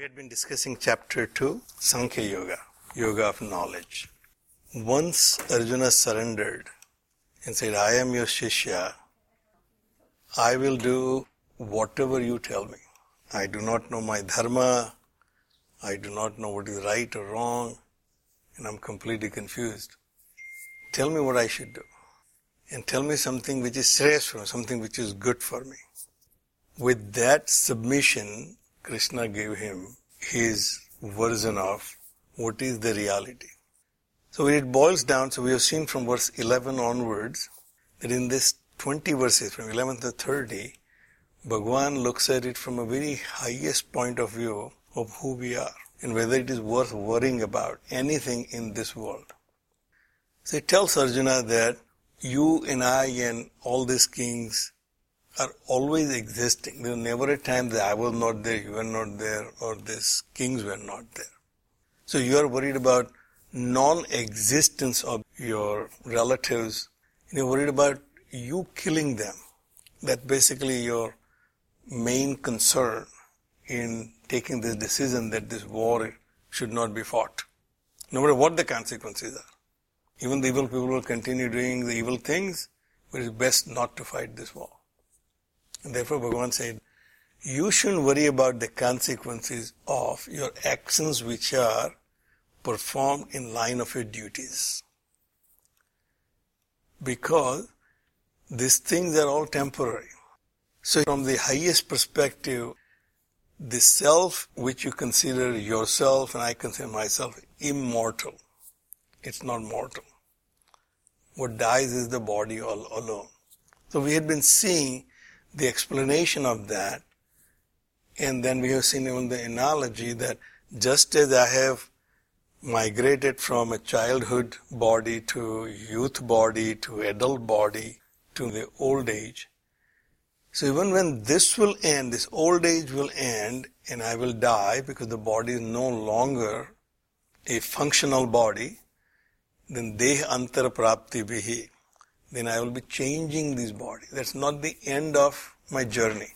We had been discussing chapter 2, Sankhya Yoga, Yoga of Knowledge. Once Arjuna surrendered and said, I am your Shishya, I will do whatever you tell me. I do not know my dharma, I do not know what is right or wrong, and I'm completely confused. Tell me what I should do. And tell me something which is shreyas something which is good for me. With that submission, Krishna gave him his version of what is the reality. So it boils down, so we have seen from verse 11 onwards that in this 20 verses, from 11 to 30, Bhagwan looks at it from a very highest point of view of who we are and whether it is worth worrying about anything in this world. So it tells Arjuna that you and I and all these kings are always existing. There was never a time that I was not there, you were not there, or these kings were not there. So you are worried about non-existence of your relatives. You're worried about you killing them. That's basically your main concern in taking this decision that this war should not be fought, no matter what the consequences are. Even the evil people will continue doing the evil things, but it's best not to fight this war. Therefore Bhagavan said, you shouldn't worry about the consequences of your actions which are performed in line of your duties. Because these things are all temporary. So from the highest perspective, the self which you consider yourself and I consider myself immortal. It's not mortal. What dies is the body all alone. So we had been seeing the explanation of that and then we have seen even the analogy that just as I have migrated from a childhood body to youth body to adult body to the old age, so even when this will end, this old age will end and I will die because the body is no longer a functional body, then deh antar prapti bihi, then I will be changing this body. That's not the end of my journey.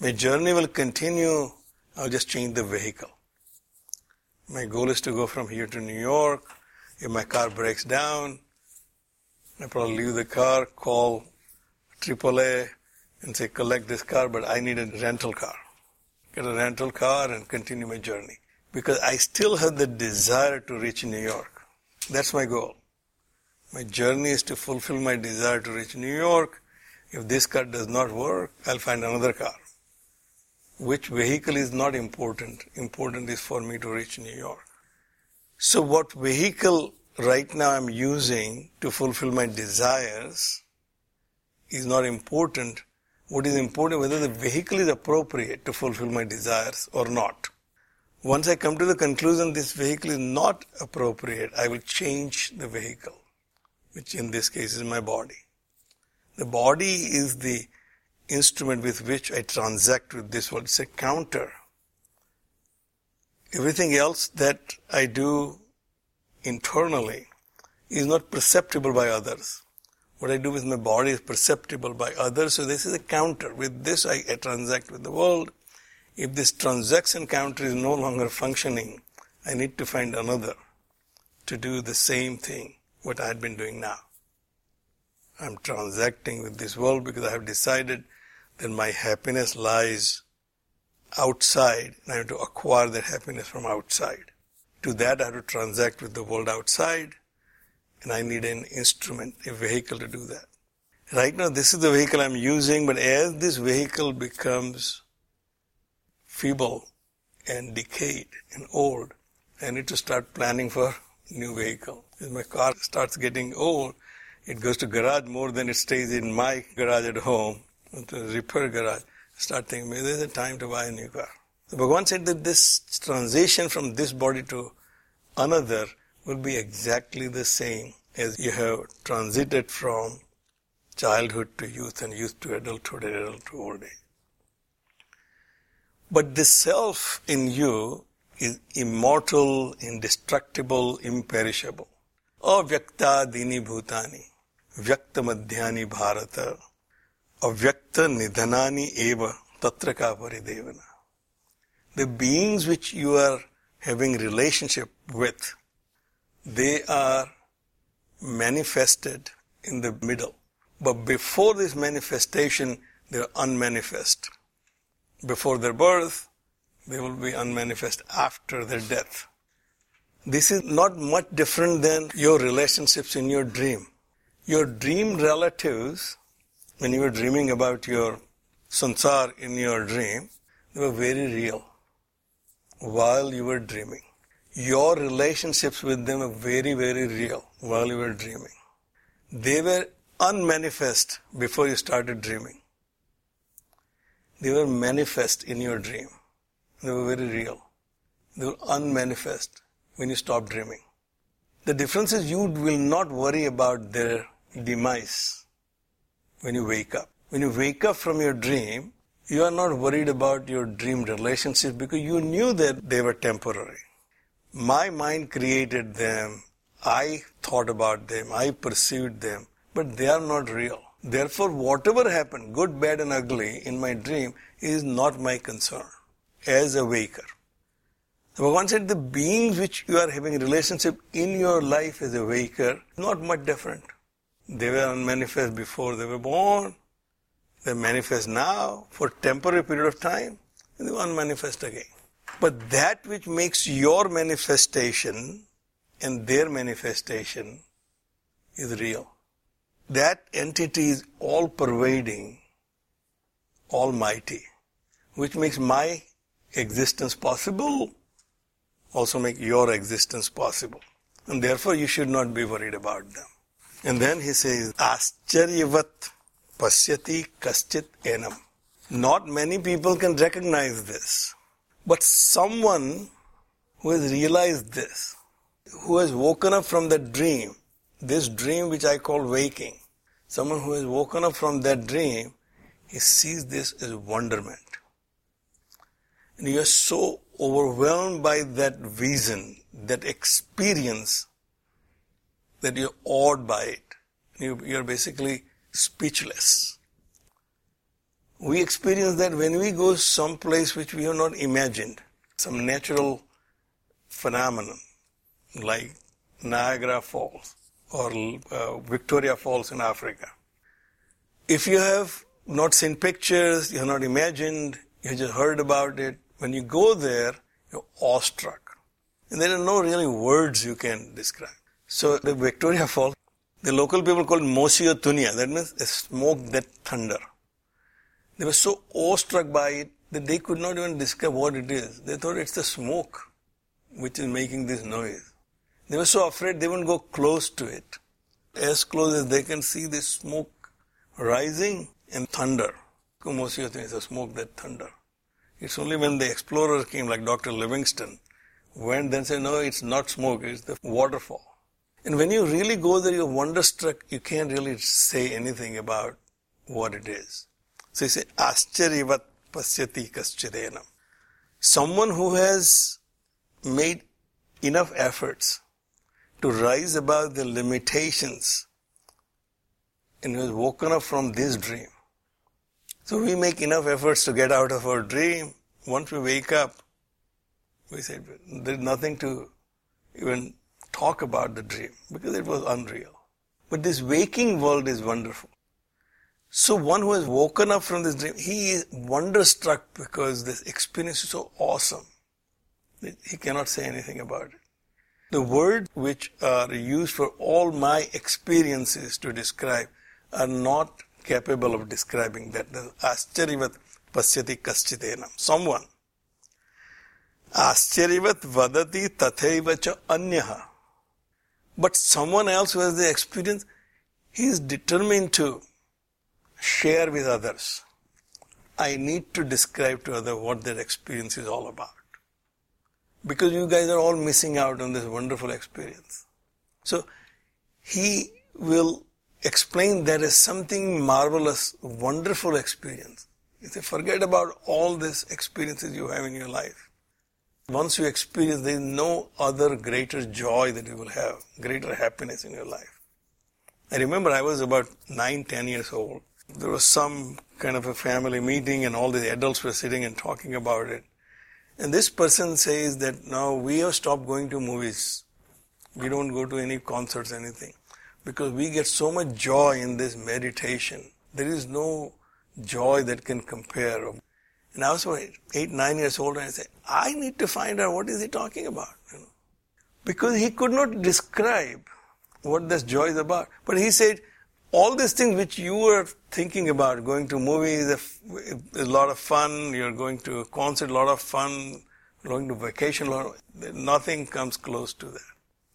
My journey will continue, I'll just change the vehicle. My goal is to go from here to New York. If my car breaks down, I probably leave the car, call AAA, and say, collect this car, but I need a rental car. Get a rental car and continue my journey. Because I still have the desire to reach New York. That's my goal. My journey is to fulfill my desire to reach New York. If this car does not work, I'll find another car. Which vehicle is not important. Important is for me to reach New York. So what vehicle right now I'm using to fulfill my desires is not important. What is important whether the vehicle is appropriate to fulfill my desires or not. Once I come to the conclusion this vehicle is not appropriate, I will change the vehicle, which in this case is my body. The body is the instrument with which I transact with this world. It's a counter. Everything else that I do internally is not perceptible by others. What I do with my body is perceptible by others, so this is a counter. With this, I, I transact with the world. If this transaction counter is no longer functioning, I need to find another to do the same thing, what I had been doing now. I'm transacting with this world because I have decided that my happiness lies outside and I have to acquire that happiness from outside. To that, I have to transact with the world outside and I need an instrument, a vehicle to do that. Right now, this is the vehicle I'm using, but as this vehicle becomes feeble and decayed and old, I need to start planning for new vehicle. As my car starts getting old, it goes to garage more than it stays in my garage at home, the repair garage. I start thinking, maybe there's a time to buy a new car. So Bhagavan said that this transition from this body to another will be exactly the same as you have transited from childhood to youth and youth to adulthood and adulthood to old age. But the self in you is immortal, indestructible, imperishable. Dini bhutani, vyakta madhyani bharata, avyakta nidhanani eva tatra ka paridevana. The beings which you are having relationship with, they are manifested in the middle. But before this manifestation, they are unmanifest. Before their birth, they will be unmanifest after their death. This is not much different than your relationships in your dream. Your dream relatives, when you were dreaming about your sansar in your dream, they were very real while you were dreaming. Your relationships with them were very, very real while you were dreaming. They were unmanifest before you started dreaming. They were manifest in your dream. They were very real. They were unmanifest when you stop dreaming. The difference is you will not worry about their demise when you wake up. When you wake up from your dream, you are not worried about your dream relationships because you knew that they were temporary. My mind created them. I thought about them. I perceived them, but they are not real. Therefore, whatever happened, good, bad, and ugly in my dream is not my concern as a waker. Bhagavan said the beings which you are having relationship in your life as a waker, not much different. They were unmanifest before they were born. They manifest now for temporary period of time, and they unmanifest again. But that which makes your manifestation and their manifestation is real. That entity is all pervading, almighty, which makes my existence possible, also make your existence possible. And therefore you should not be worried about them. And then he says, Ascharyavat pasyati kaschit enam. Not many people can recognize this. But someone who has realized this, who has woken up from that dream, this dream which I call waking, someone who has woken up from that dream, he sees this as wonderment. And you are so overwhelmed by that vision, that experience, that you're awed by it. You, you're basically speechless. We experience that when we go someplace which we have not imagined, some natural phenomenon like Niagara Falls or uh, Victoria Falls in Africa. If you have not seen pictures, you have not imagined, you just heard about it, when you go there, you're awestruck. And there are no really words you can describe. So the Victoria Falls, the local people called Mosi-oa-Tunya, that means smoke that thunder. They were so awestruck by it that they could not even describe what it is. They thought it's the smoke which is making this noise. They were so afraid they wouldn't go close to it. As close as they can see the smoke rising and thunder. Kumosio is a smoke that thunder. It's only when the explorer came, like Dr. Livingstone, went then said, no, it's not smoke, it's the waterfall. And when you really go there, you're wonderstruck, you can't really say anything about what it is. So he said, Ascharyavat pasyati kaschidenam. Someone who has made enough efforts to rise above the limitations and has woken up from this dream. So we make enough efforts to get out of our dream. Once we wake up, we say there's nothing to even talk about the dream because it was unreal. But this waking world is wonderful. So one who has woken up from this dream, he is wonderstruck because this experience is so awesome. that He cannot say anything about it. The words which are used for all my experiences to describe are not capable of describing that. Ascharyavat pasyati kaschidenam. Someone. Ascharyavat vadati tathaiva cha anyaha. But someone else who has the experience, he is determined to share with others, I need to describe to others what that experience is all about. Because you guys are all missing out on this wonderful experience. So he will explain that as something marvelous, wonderful experience. He said, forget about all these experiences you have in your life. Once you experience, there is no other greater joy that you will have, greater happiness in your life. I remember I was about nine, ten years old. There was some kind of a family meeting and all the adults were sitting and talking about it. And this person says that now we have stopped going to movies. We don't go to any concerts, anything. Because we get so much joy in this meditation. There is no joy that can compare. And I was eight, nine years old and I said, I need to find out what is he talking about. You know? Because he could not describe what this joy is about. But he said, all these things which you were thinking about, going to movies, a, lot of fun, you're going to a concert, a lot of fun, going to vacation, of, nothing comes close to that.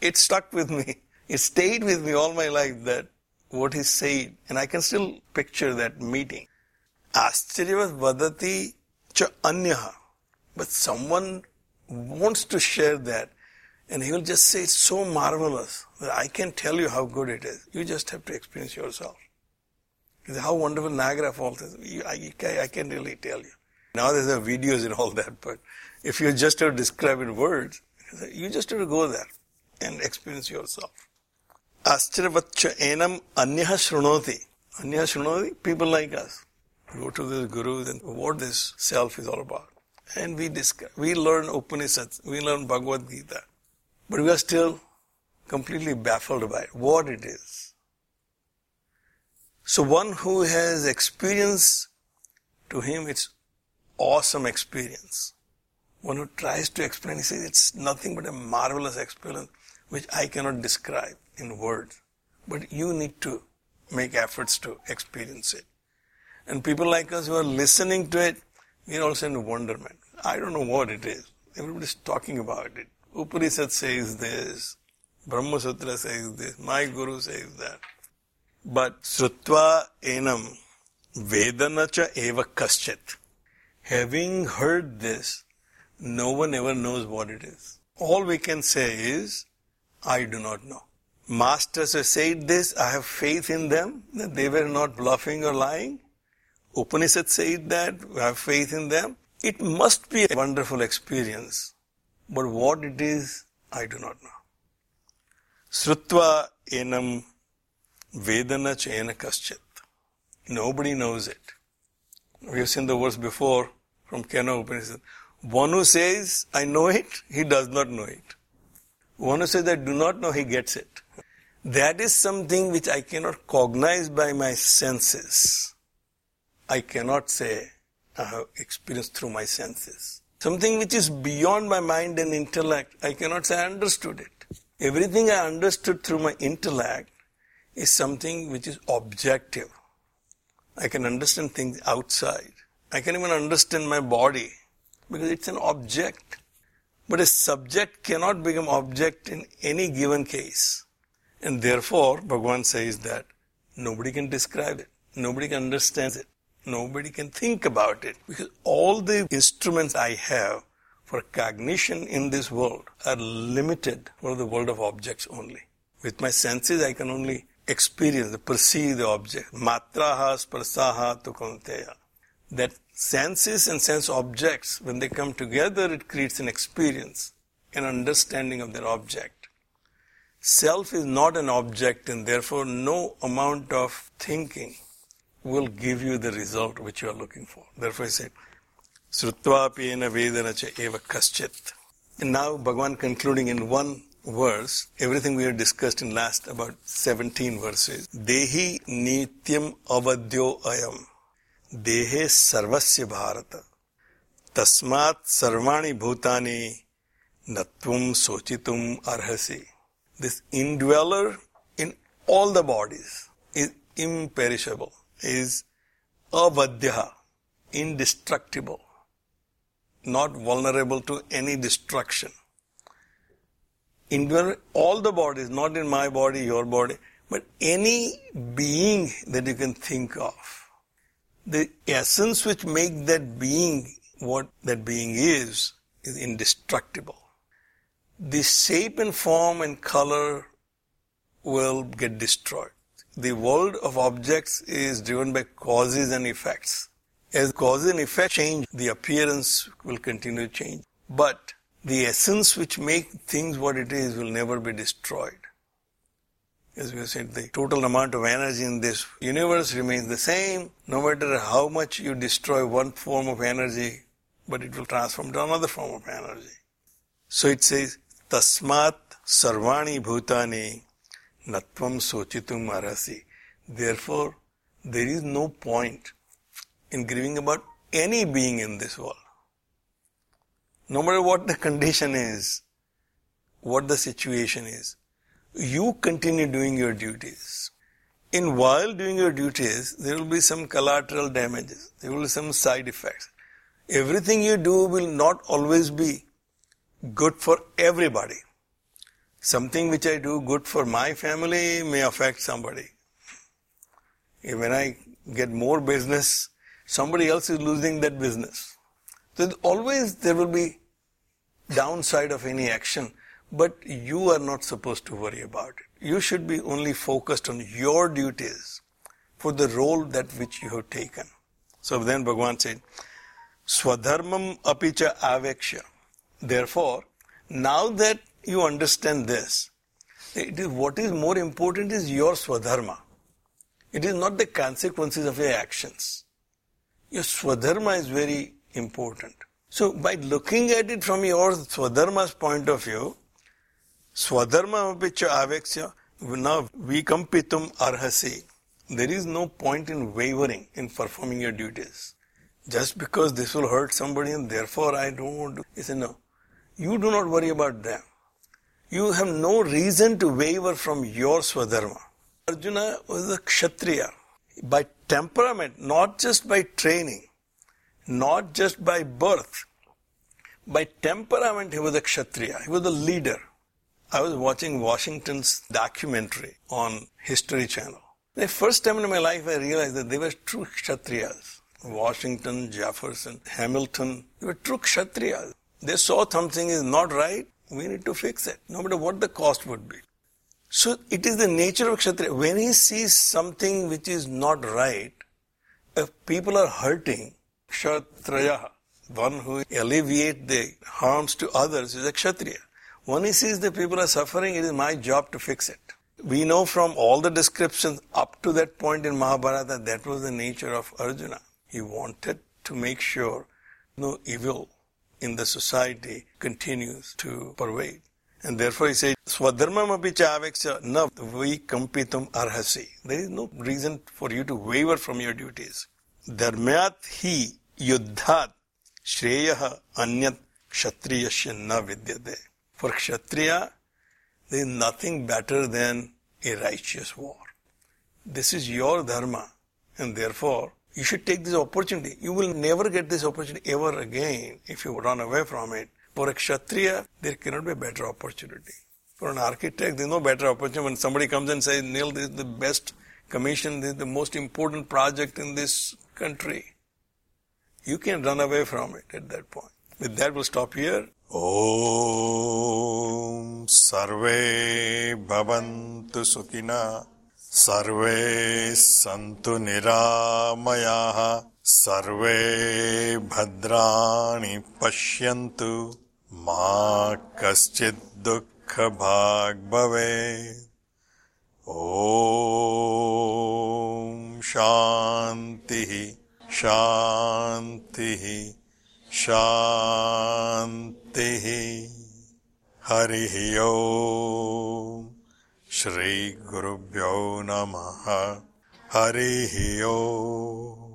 It stuck with me. It stayed with me all my life that what he said, and I can still picture that meeting. Ascharyavat vadati cha anyaha. But someone wants to share that and he will just say it's so marvelous that I can tell you how good it is. You just have to experience yourself. How wonderful Niagara Falls is. I, I can really tell you. Now there's a videos and all that, but if you just have to describe in words, you just have to go there and experience yourself. Ascharvacha enam anyaha shrunoti. Anyaha shrunoti, people like us. Go to the gurus and what this self is all about. And we we learn Upanishads, we learn Bhagavad Gita. But we are still completely baffled by it, what it is. So one who has experience, to him it's awesome experience. One who tries to explain, he says it's nothing but a marvelous experience which I cannot describe in words. But you need to make efforts to experience it. And people like us who are listening to it, we are also in wonderment. I don't know what it is. Everybody's talking about it. Upanishad says this, Brahma Sutra says this, my Guru says that. But Srutva Enam Vedanacha Eva Kaschit. Having heard this, no one ever knows what it is. All we can say is, I do not know. Masters have said this, I have faith in them, that they were not bluffing or lying. Upanishad said that, I have faith in them. It must be a wonderful experience. But what it is, I do not know. Srutva enam vedana chena kaschit. Nobody knows it. We have seen the verse before from Kena Upanishad. One who says, I know it, he does not know it. One who says, I do not know, he gets it. That is something which I cannot cognize by my senses. I cannot say I have experienced through my senses. Something which is beyond my mind and intellect, I cannot say I understood it. Everything I understood through my intellect is something which is objective. I can understand things outside. I can even understand my body because it's an object. But a subject cannot become object in any given case. And therefore, Bhagavan says that nobody can describe it. Nobody can understand it. Nobody can think about it because all the instruments I have for cognition in this world are limited for the world of objects only. With my senses, I can only experience, perceive the object. Matraha sparsaha tu That senses and sense objects, when they come together, it creates an experience, an understanding of their object. Self is not an object and therefore no amount of thinking will give you the result which you are looking for. Therefore I said, Srutvapena Vedana cha eva kaschit. And now Bhagavan concluding in one verse, everything we have discussed in last about 17 verses. Dehi nityam avadyo ayam. Dehe sarvasya bharata. Tasmat sarvani bhutani natvam sochitum arhasi. This indweller in all the bodies is imperishable is avadya, indestructible, not vulnerable to any destruction. In all the bodies, not in my body, your body, but any being that you can think of, the essence which makes that being what that being is, is indestructible. The shape and form and color will get destroyed. The world of objects is driven by causes and effects. As causes and effects change, the appearance will continue to change. But the essence which makes things what it is will never be destroyed. As we said, the total amount of energy in this universe remains the same, no matter how much you destroy one form of energy, but it will transform to another form of energy. So it says, Tasmat sarvani bhutani natvam sochitum arasi. Therefore, there is no point in grieving about any being in this world. No matter what the condition is, what the situation is, you continue doing your duties. In while doing your duties, there will be some collateral damages, there will be some side effects. Everything you do will not always be good for everybody. Something which I do good for my family may affect somebody. When I get more business, somebody else is losing that business. So always there will be downside of any action, but you are not supposed to worry about it. You should be only focused on your duties for the role that which you have taken. So then Bhagavan said, Swadharmam apicha aveksha. Therefore, now that you understand this, it is what is more important is your swadharma. It is not the consequences of your actions. Your swadharma is very important. So by looking at it from your swadharma's point of view, swadharma picha aveksya, now vikampitum arhasi. There is no point in wavering in performing your duties. Just because this will hurt somebody and therefore I don't want to. He said, no. You do not worry about them. You have no reason to waver from your swadharma. Arjuna was a kshatriya by temperament, not just by training, not just by birth. By temperament, he was a kshatriya. He was a leader. I was watching Washington's documentary on History Channel. The first time in my life I realized that they were true kshatriyas. Washington, Jefferson, Hamilton, they were true Kshatriyas. They saw something is not right, we need to fix it, no matter what the cost would be. So it is the nature of Kshatriya. When he sees something which is not right, if people are hurting, Kshatriya, one who alleviate the harms to others is a Kshatriya. When he sees the people are suffering, it is my job to fix it. We know from all the descriptions up to that point in Mahabharata that was the nature of Arjuna. He wanted to make sure no evil in the society continues to pervade. And therefore he said, Swadharmam api chaveksha na vikampitum arhasi. There is no reason for you to waver from your duties. Dharmayat hi yuddhat shreyaha anyat kshatriyasya na vidyate. For kshatriya, there is nothing better than a righteous war. This is your dharma and therefore you should take this opportunity. You will never get this opportunity ever again if you run away from it. For a Kshatriya, there cannot be a better opportunity. For an architect, there is no better opportunity. When somebody comes and says, Neil, this is the best commission, this is the most important project in this country. You can run away from it at that point. With that, we'll stop here. ॐ सर्वे भवन्तु सुखिनः सर्वे सन्तु निरामयाः सर्वे भद्राणि पश्यन्तु। मा कश्चित् दुःखभाग् भवेत्। ॐ शान्तिः शान्तिः शान्तिः। हरिः ओम् श्रीगुरुभ्यो नमः। हरिः ओम्